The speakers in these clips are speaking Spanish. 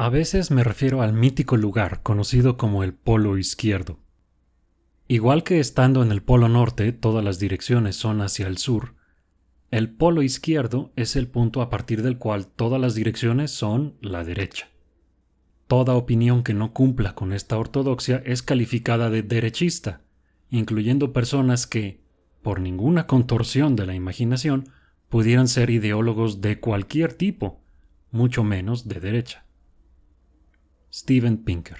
A veces me refiero al mítico lugar conocido como el Polo Izquierdo. Igual que estando en el Polo Norte todas las direcciones son hacia el sur, el Polo Izquierdo es el punto a partir del cual todas las direcciones son la derecha. Toda opinión que no cumpla con esta ortodoxia es calificada de derechista, incluyendo personas que, por ninguna contorsión de la imaginación, pudieran ser ideólogos de cualquier tipo, mucho menos de derecha. Steven Pinker.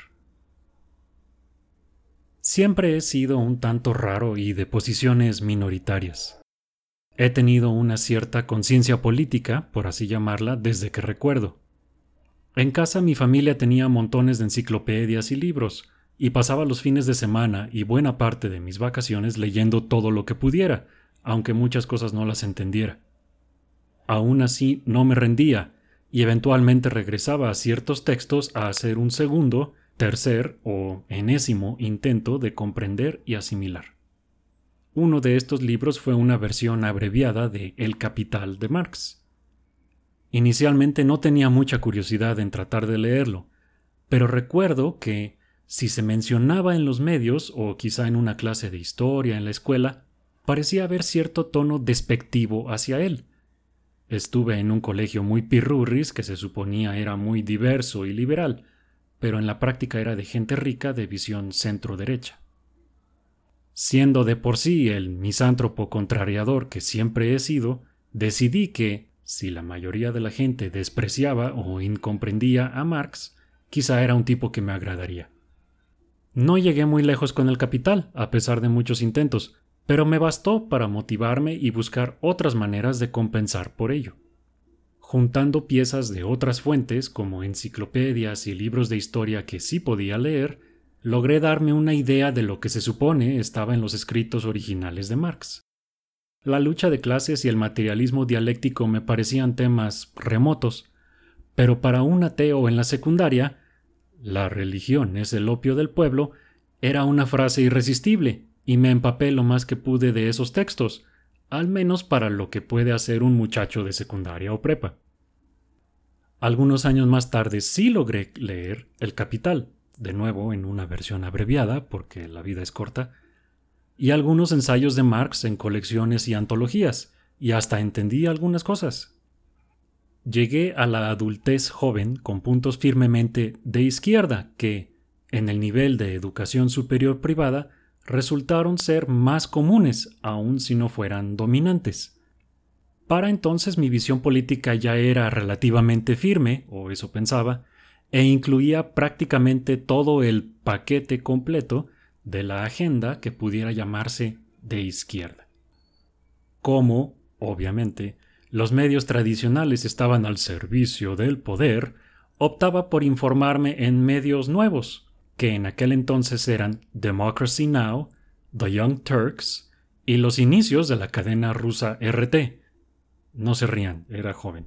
Siempre he sido un tanto raro y de posiciones minoritarias. He tenido una cierta conciencia política, por así llamarla, desde que recuerdo. En casa mi familia tenía montones de enciclopedias y libros, y pasaba los fines de semana y buena parte de mis vacaciones leyendo todo lo que pudiera, aunque muchas cosas no las entendiera. Aún así no me rendía, y eventualmente regresaba a ciertos textos a hacer un segundo, tercer o enésimo intento de comprender y asimilar. Uno de estos libros fue una versión abreviada de El Capital de Marx. Inicialmente no tenía mucha curiosidad en tratar de leerlo, pero recuerdo que, si se mencionaba en los medios o quizá en una clase de historia en la escuela, parecía haber cierto tono despectivo hacia él, Estuve en un colegio muy pirurris que se suponía era muy diverso y liberal, pero en la práctica era de gente rica de visión centro-derecha. Siendo de por sí el misántropo contrariador que siempre he sido, decidí que, si la mayoría de la gente despreciaba o incomprendía a Marx, quizá era un tipo que me agradaría. No llegué muy lejos con el capital, a pesar de muchos intentos, pero me bastó para motivarme y buscar otras maneras de compensar por ello. Juntando piezas de otras fuentes, como enciclopedias y libros de historia que sí podía leer, logré darme una idea de lo que se supone estaba en los escritos originales de Marx. La lucha de clases y el materialismo dialéctico me parecían temas remotos, pero para un ateo en la secundaria, la religión es el opio del pueblo, era una frase irresistible, y me empapé lo más que pude de esos textos, al menos para lo que puede hacer un muchacho de secundaria o prepa. Algunos años más tarde sí logré leer El Capital, de nuevo en una versión abreviada, porque la vida es corta, y algunos ensayos de Marx en colecciones y antologías, y hasta entendí algunas cosas. Llegué a la adultez joven con puntos firmemente de izquierda que, en el nivel de educación superior privada, resultaron ser más comunes, aun si no fueran dominantes. Para entonces mi visión política ya era relativamente firme, o eso pensaba, e incluía prácticamente todo el paquete completo de la agenda que pudiera llamarse de izquierda. Como, obviamente, los medios tradicionales estaban al servicio del poder, optaba por informarme en medios nuevos, que en aquel entonces eran Democracy Now!, The Young Turks y los inicios de la cadena rusa RT. No se rían, era joven.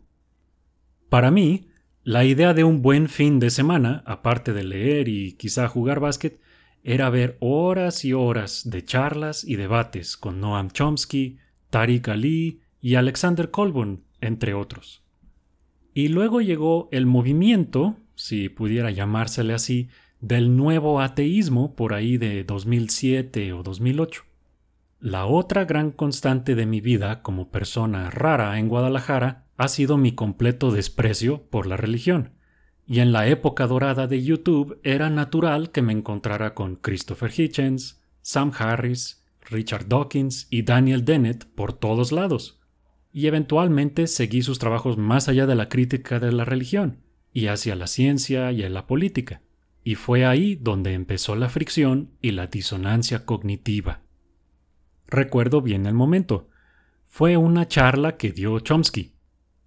Para mí, la idea de un buen fin de semana, aparte de leer y quizá jugar básquet, era ver horas y horas de charlas y debates con Noam Chomsky, Tariq Ali y Alexander Colburn, entre otros. Y luego llegó el movimiento, si pudiera llamársele así, del nuevo ateísmo por ahí de 2007 o 2008. La otra gran constante de mi vida como persona rara en Guadalajara ha sido mi completo desprecio por la religión, y en la época dorada de YouTube era natural que me encontrara con Christopher Hitchens, Sam Harris, Richard Dawkins y Daniel Dennett por todos lados, y eventualmente seguí sus trabajos más allá de la crítica de la religión, y hacia la ciencia y en la política y fue ahí donde empezó la fricción y la disonancia cognitiva. Recuerdo bien el momento. Fue una charla que dio Chomsky.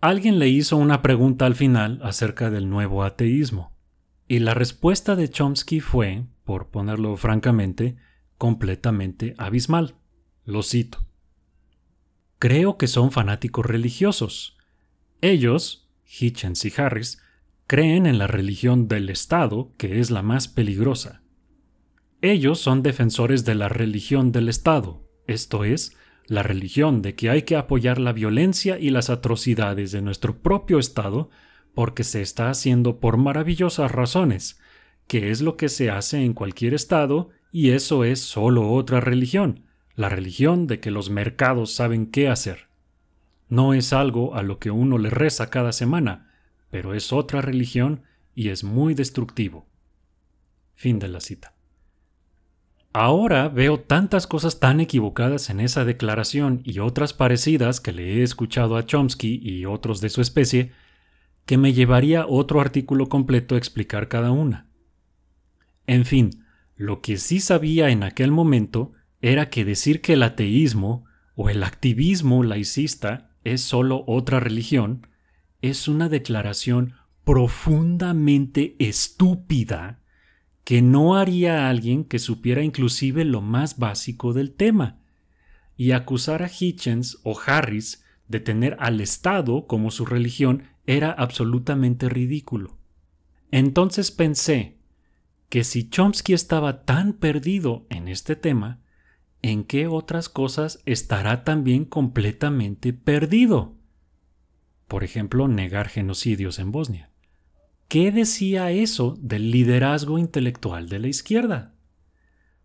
Alguien le hizo una pregunta al final acerca del nuevo ateísmo, y la respuesta de Chomsky fue, por ponerlo francamente, completamente abismal. Lo cito. Creo que son fanáticos religiosos. Ellos, Hitchens y Harris, creen en la religión del Estado, que es la más peligrosa. Ellos son defensores de la religión del Estado, esto es, la religión de que hay que apoyar la violencia y las atrocidades de nuestro propio Estado porque se está haciendo por maravillosas razones, que es lo que se hace en cualquier estado y eso es solo otra religión, la religión de que los mercados saben qué hacer. No es algo a lo que uno le reza cada semana, pero es otra religión y es muy destructivo. Fin de la cita. Ahora veo tantas cosas tan equivocadas en esa declaración y otras parecidas que le he escuchado a Chomsky y otros de su especie, que me llevaría otro artículo completo a explicar cada una. En fin, lo que sí sabía en aquel momento era que decir que el ateísmo o el activismo laicista es solo otra religión es una declaración profundamente estúpida que no haría a alguien que supiera inclusive lo más básico del tema. Y acusar a Hitchens o Harris de tener al Estado como su religión era absolutamente ridículo. Entonces pensé que si Chomsky estaba tan perdido en este tema, ¿en qué otras cosas estará también completamente perdido? Por ejemplo, negar genocidios en Bosnia. ¿Qué decía eso del liderazgo intelectual de la izquierda?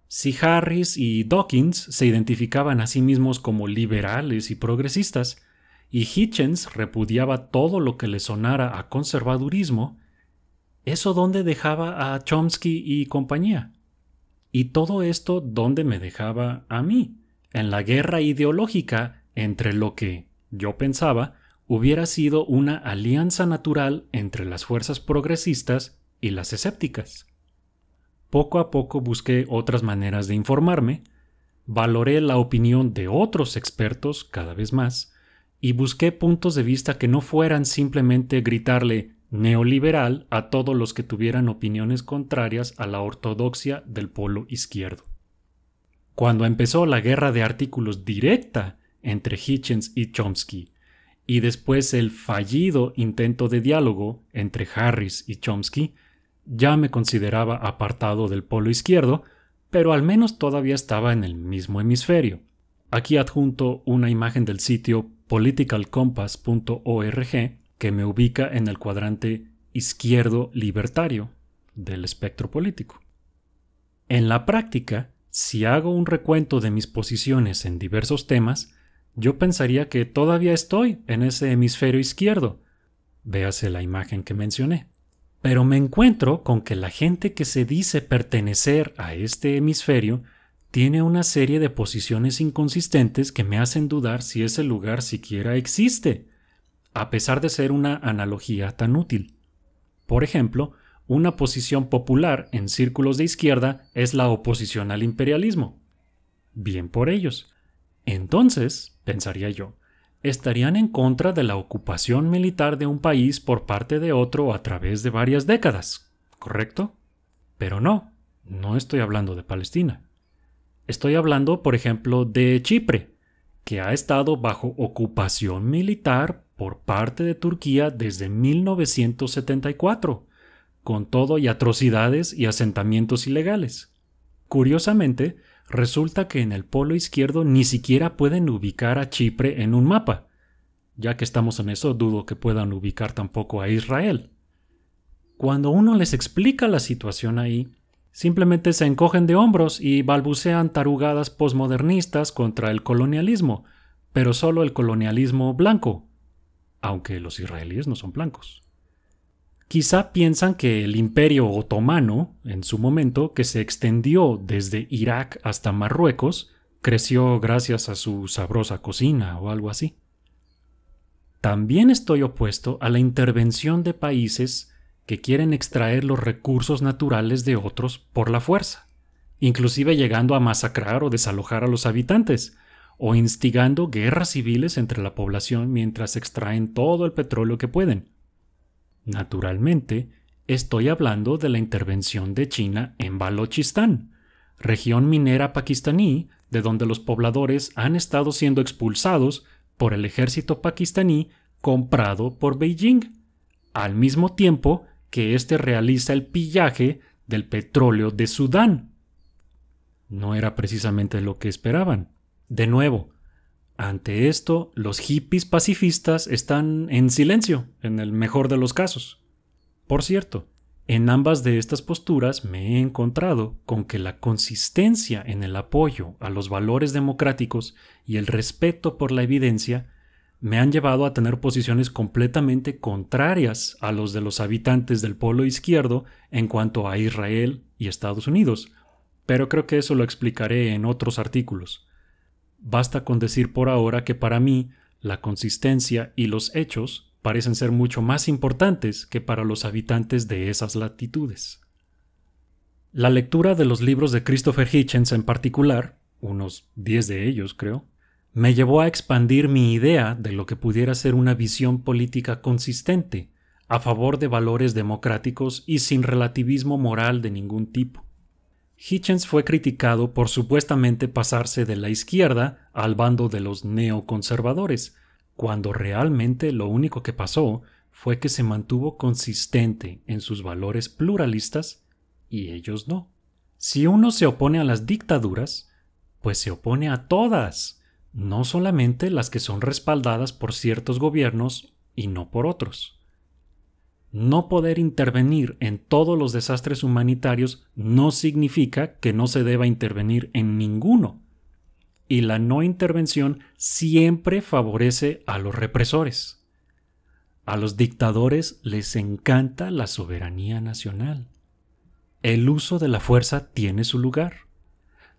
Si Harris y Dawkins se identificaban a sí mismos como liberales y progresistas, y Hitchens repudiaba todo lo que le sonara a conservadurismo, ¿eso dónde dejaba a Chomsky y compañía? Y todo esto dónde me dejaba a mí, en la guerra ideológica entre lo que, yo pensaba, hubiera sido una alianza natural entre las fuerzas progresistas y las escépticas. Poco a poco busqué otras maneras de informarme, valoré la opinión de otros expertos cada vez más, y busqué puntos de vista que no fueran simplemente gritarle neoliberal a todos los que tuvieran opiniones contrarias a la ortodoxia del polo izquierdo. Cuando empezó la guerra de artículos directa entre Hitchens y Chomsky, y después el fallido intento de diálogo entre Harris y Chomsky, ya me consideraba apartado del polo izquierdo, pero al menos todavía estaba en el mismo hemisferio. Aquí adjunto una imagen del sitio politicalcompass.org que me ubica en el cuadrante izquierdo libertario del espectro político. En la práctica, si hago un recuento de mis posiciones en diversos temas, yo pensaría que todavía estoy en ese hemisferio izquierdo. Véase la imagen que mencioné. Pero me encuentro con que la gente que se dice pertenecer a este hemisferio tiene una serie de posiciones inconsistentes que me hacen dudar si ese lugar siquiera existe, a pesar de ser una analogía tan útil. Por ejemplo, una posición popular en círculos de izquierda es la oposición al imperialismo. Bien por ellos. Entonces, pensaría yo, estarían en contra de la ocupación militar de un país por parte de otro a través de varias décadas, ¿correcto? Pero no, no estoy hablando de Palestina. Estoy hablando, por ejemplo, de Chipre, que ha estado bajo ocupación militar por parte de Turquía desde 1974, con todo y atrocidades y asentamientos ilegales. Curiosamente, resulta que en el polo izquierdo ni siquiera pueden ubicar a Chipre en un mapa. Ya que estamos en eso, dudo que puedan ubicar tampoco a Israel. Cuando uno les explica la situación ahí, Simplemente se encogen de hombros y balbucean tarugadas posmodernistas contra el colonialismo, pero solo el colonialismo blanco, aunque los israelíes no son blancos. Quizá piensan que el imperio otomano, en su momento, que se extendió desde Irak hasta Marruecos, creció gracias a su sabrosa cocina o algo así. También estoy opuesto a la intervención de países que quieren extraer los recursos naturales de otros por la fuerza, inclusive llegando a masacrar o desalojar a los habitantes, o instigando guerras civiles entre la población mientras extraen todo el petróleo que pueden. Naturalmente, estoy hablando de la intervención de China en Balochistán, región minera pakistaní de donde los pobladores han estado siendo expulsados por el ejército pakistaní comprado por Beijing, al mismo tiempo que éste realiza el pillaje del petróleo de Sudán. No era precisamente lo que esperaban. De nuevo, ante esto, los hippies pacifistas están en silencio, en el mejor de los casos. Por cierto, en ambas de estas posturas me he encontrado con que la consistencia en el apoyo a los valores democráticos y el respeto por la evidencia me han llevado a tener posiciones completamente contrarias a los de los habitantes del polo izquierdo en cuanto a Israel y Estados Unidos, pero creo que eso lo explicaré en otros artículos. Basta con decir por ahora que para mí la consistencia y los hechos parecen ser mucho más importantes que para los habitantes de esas latitudes. La lectura de los libros de Christopher Hitchens en particular, unos diez de ellos creo, me llevó a expandir mi idea de lo que pudiera ser una visión política consistente, a favor de valores democráticos y sin relativismo moral de ningún tipo. Hitchens fue criticado por supuestamente pasarse de la izquierda al bando de los neoconservadores, cuando realmente lo único que pasó fue que se mantuvo consistente en sus valores pluralistas y ellos no. Si uno se opone a las dictaduras, pues se opone a todas no solamente las que son respaldadas por ciertos gobiernos y no por otros. No poder intervenir en todos los desastres humanitarios no significa que no se deba intervenir en ninguno. Y la no intervención siempre favorece a los represores. A los dictadores les encanta la soberanía nacional. El uso de la fuerza tiene su lugar.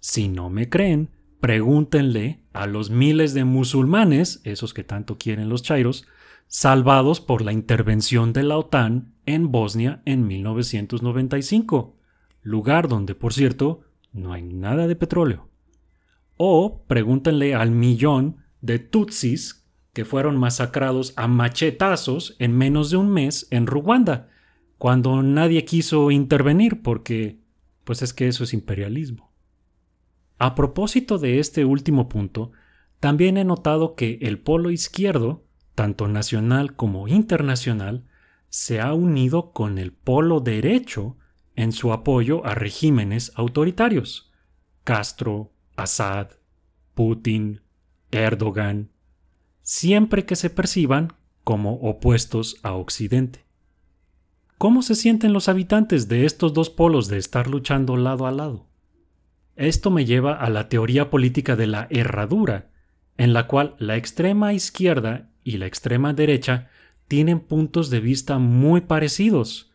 Si no me creen, Pregúntenle a los miles de musulmanes, esos que tanto quieren los chairos, salvados por la intervención de la OTAN en Bosnia en 1995, lugar donde, por cierto, no hay nada de petróleo. O pregúntenle al millón de Tutsis que fueron masacrados a machetazos en menos de un mes en Ruanda, cuando nadie quiso intervenir porque, pues es que eso es imperialismo. A propósito de este último punto, también he notado que el polo izquierdo, tanto nacional como internacional, se ha unido con el polo derecho en su apoyo a regímenes autoritarios. Castro, Assad, Putin, Erdogan, siempre que se perciban como opuestos a Occidente. ¿Cómo se sienten los habitantes de estos dos polos de estar luchando lado a lado? Esto me lleva a la teoría política de la herradura, en la cual la extrema izquierda y la extrema derecha tienen puntos de vista muy parecidos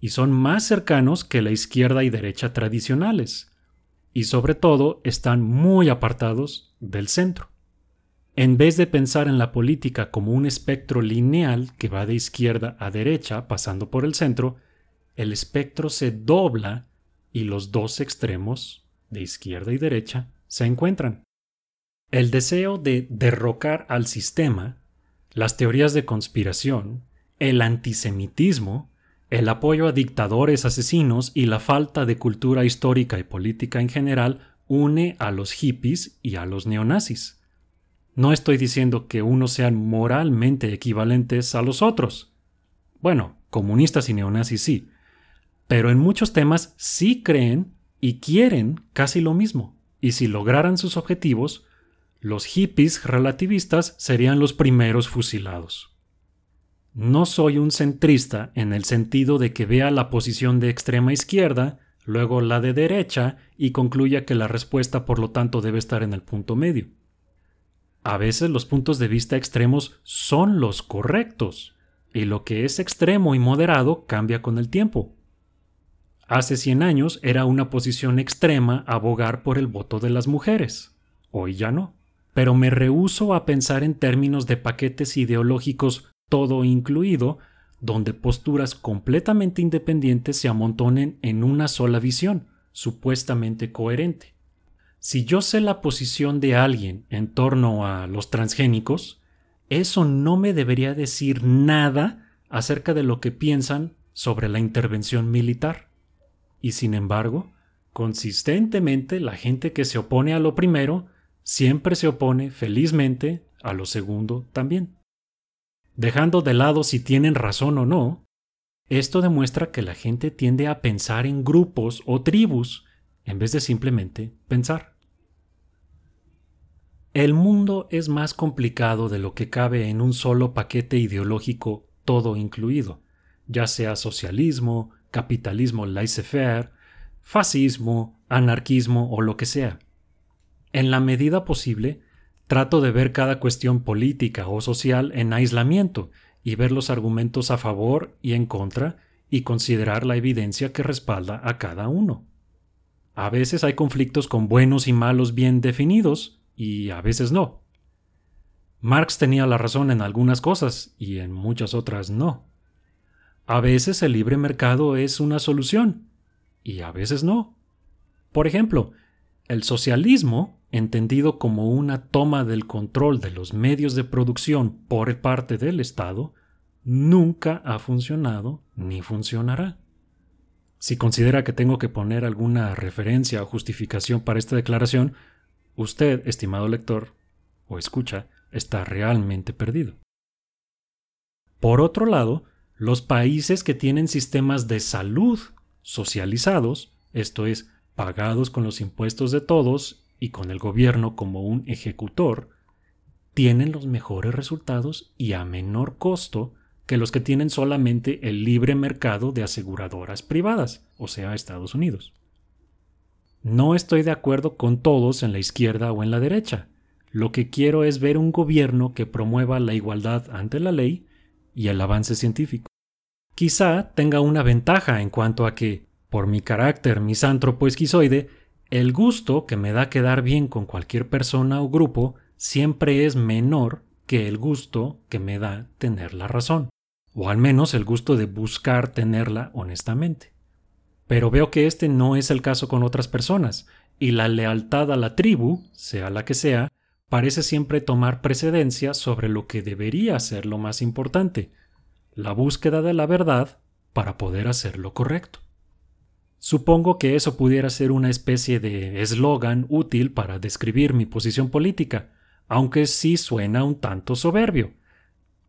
y son más cercanos que la izquierda y derecha tradicionales, y sobre todo están muy apartados del centro. En vez de pensar en la política como un espectro lineal que va de izquierda a derecha pasando por el centro, el espectro se dobla y los dos extremos de izquierda y derecha se encuentran. El deseo de derrocar al sistema, las teorías de conspiración, el antisemitismo, el apoyo a dictadores asesinos y la falta de cultura histórica y política en general une a los hippies y a los neonazis. No estoy diciendo que unos sean moralmente equivalentes a los otros. Bueno, comunistas y neonazis sí, pero en muchos temas sí creen y quieren casi lo mismo, y si lograran sus objetivos, los hippies relativistas serían los primeros fusilados. No soy un centrista en el sentido de que vea la posición de extrema izquierda, luego la de derecha y concluya que la respuesta por lo tanto debe estar en el punto medio. A veces los puntos de vista extremos son los correctos, y lo que es extremo y moderado cambia con el tiempo. Hace 100 años era una posición extrema abogar por el voto de las mujeres. Hoy ya no. Pero me rehúso a pensar en términos de paquetes ideológicos todo incluido, donde posturas completamente independientes se amontonen en una sola visión, supuestamente coherente. Si yo sé la posición de alguien en torno a los transgénicos, eso no me debería decir nada acerca de lo que piensan sobre la intervención militar. Y sin embargo, consistentemente la gente que se opone a lo primero siempre se opone felizmente a lo segundo también. Dejando de lado si tienen razón o no, esto demuestra que la gente tiende a pensar en grupos o tribus en vez de simplemente pensar. El mundo es más complicado de lo que cabe en un solo paquete ideológico todo incluido, ya sea socialismo, capitalismo laissez-faire, fascismo, anarquismo o lo que sea. En la medida posible, trato de ver cada cuestión política o social en aislamiento y ver los argumentos a favor y en contra y considerar la evidencia que respalda a cada uno. A veces hay conflictos con buenos y malos bien definidos y a veces no. Marx tenía la razón en algunas cosas y en muchas otras no. A veces el libre mercado es una solución y a veces no. Por ejemplo, el socialismo, entendido como una toma del control de los medios de producción por parte del Estado, nunca ha funcionado ni funcionará. Si considera que tengo que poner alguna referencia o justificación para esta declaración, usted, estimado lector o escucha, está realmente perdido. Por otro lado, los países que tienen sistemas de salud socializados, esto es, pagados con los impuestos de todos y con el gobierno como un ejecutor, tienen los mejores resultados y a menor costo que los que tienen solamente el libre mercado de aseguradoras privadas, o sea, Estados Unidos. No estoy de acuerdo con todos en la izquierda o en la derecha. Lo que quiero es ver un gobierno que promueva la igualdad ante la ley y el avance científico. Quizá tenga una ventaja en cuanto a que, por mi carácter misántropo esquizoide, el gusto que me da quedar bien con cualquier persona o grupo siempre es menor que el gusto que me da tener la razón, o al menos el gusto de buscar tenerla honestamente. Pero veo que este no es el caso con otras personas, y la lealtad a la tribu, sea la que sea, parece siempre tomar precedencia sobre lo que debería ser lo más importante, la búsqueda de la verdad para poder hacer lo correcto. Supongo que eso pudiera ser una especie de eslogan útil para describir mi posición política, aunque sí suena un tanto soberbio.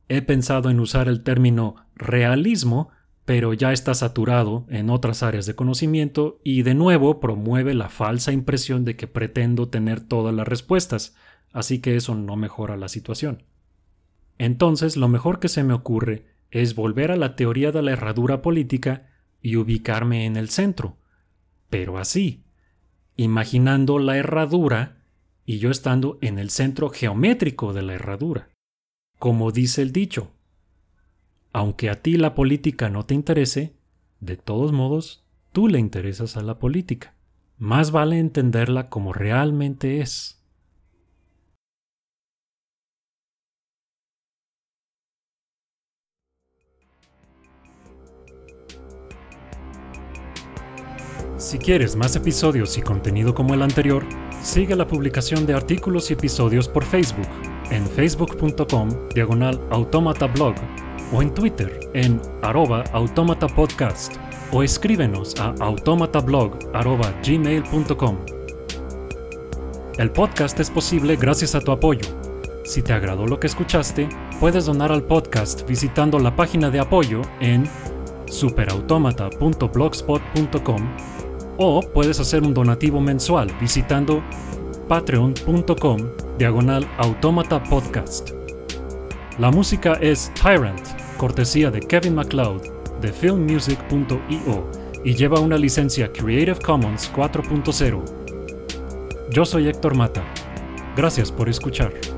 He pensado en usar el término realismo, pero ya está saturado en otras áreas de conocimiento y de nuevo promueve la falsa impresión de que pretendo tener todas las respuestas, así que eso no mejora la situación. Entonces, lo mejor que se me ocurre es volver a la teoría de la herradura política y ubicarme en el centro, pero así, imaginando la herradura y yo estando en el centro geométrico de la herradura. Como dice el dicho, aunque a ti la política no te interese, de todos modos, tú le interesas a la política. Más vale entenderla como realmente es. Si quieres más episodios y contenido como el anterior, Sigue la publicación de artículos y episodios por Facebook en facebook.com diagonal automatablog o en Twitter en arroba automatapodcast o escríbenos a automatablog.gmail.com. El podcast es posible gracias a tu apoyo. Si te agradó lo que escuchaste, puedes donar al podcast visitando la página de apoyo en superautomata.blogspot.com o puedes hacer un donativo mensual visitando patreon.com diagonal automata podcast. La música es Tyrant, cortesía de Kevin MacLeod de filmmusic.io y lleva una licencia Creative Commons 4.0. Yo soy Héctor Mata. Gracias por escuchar.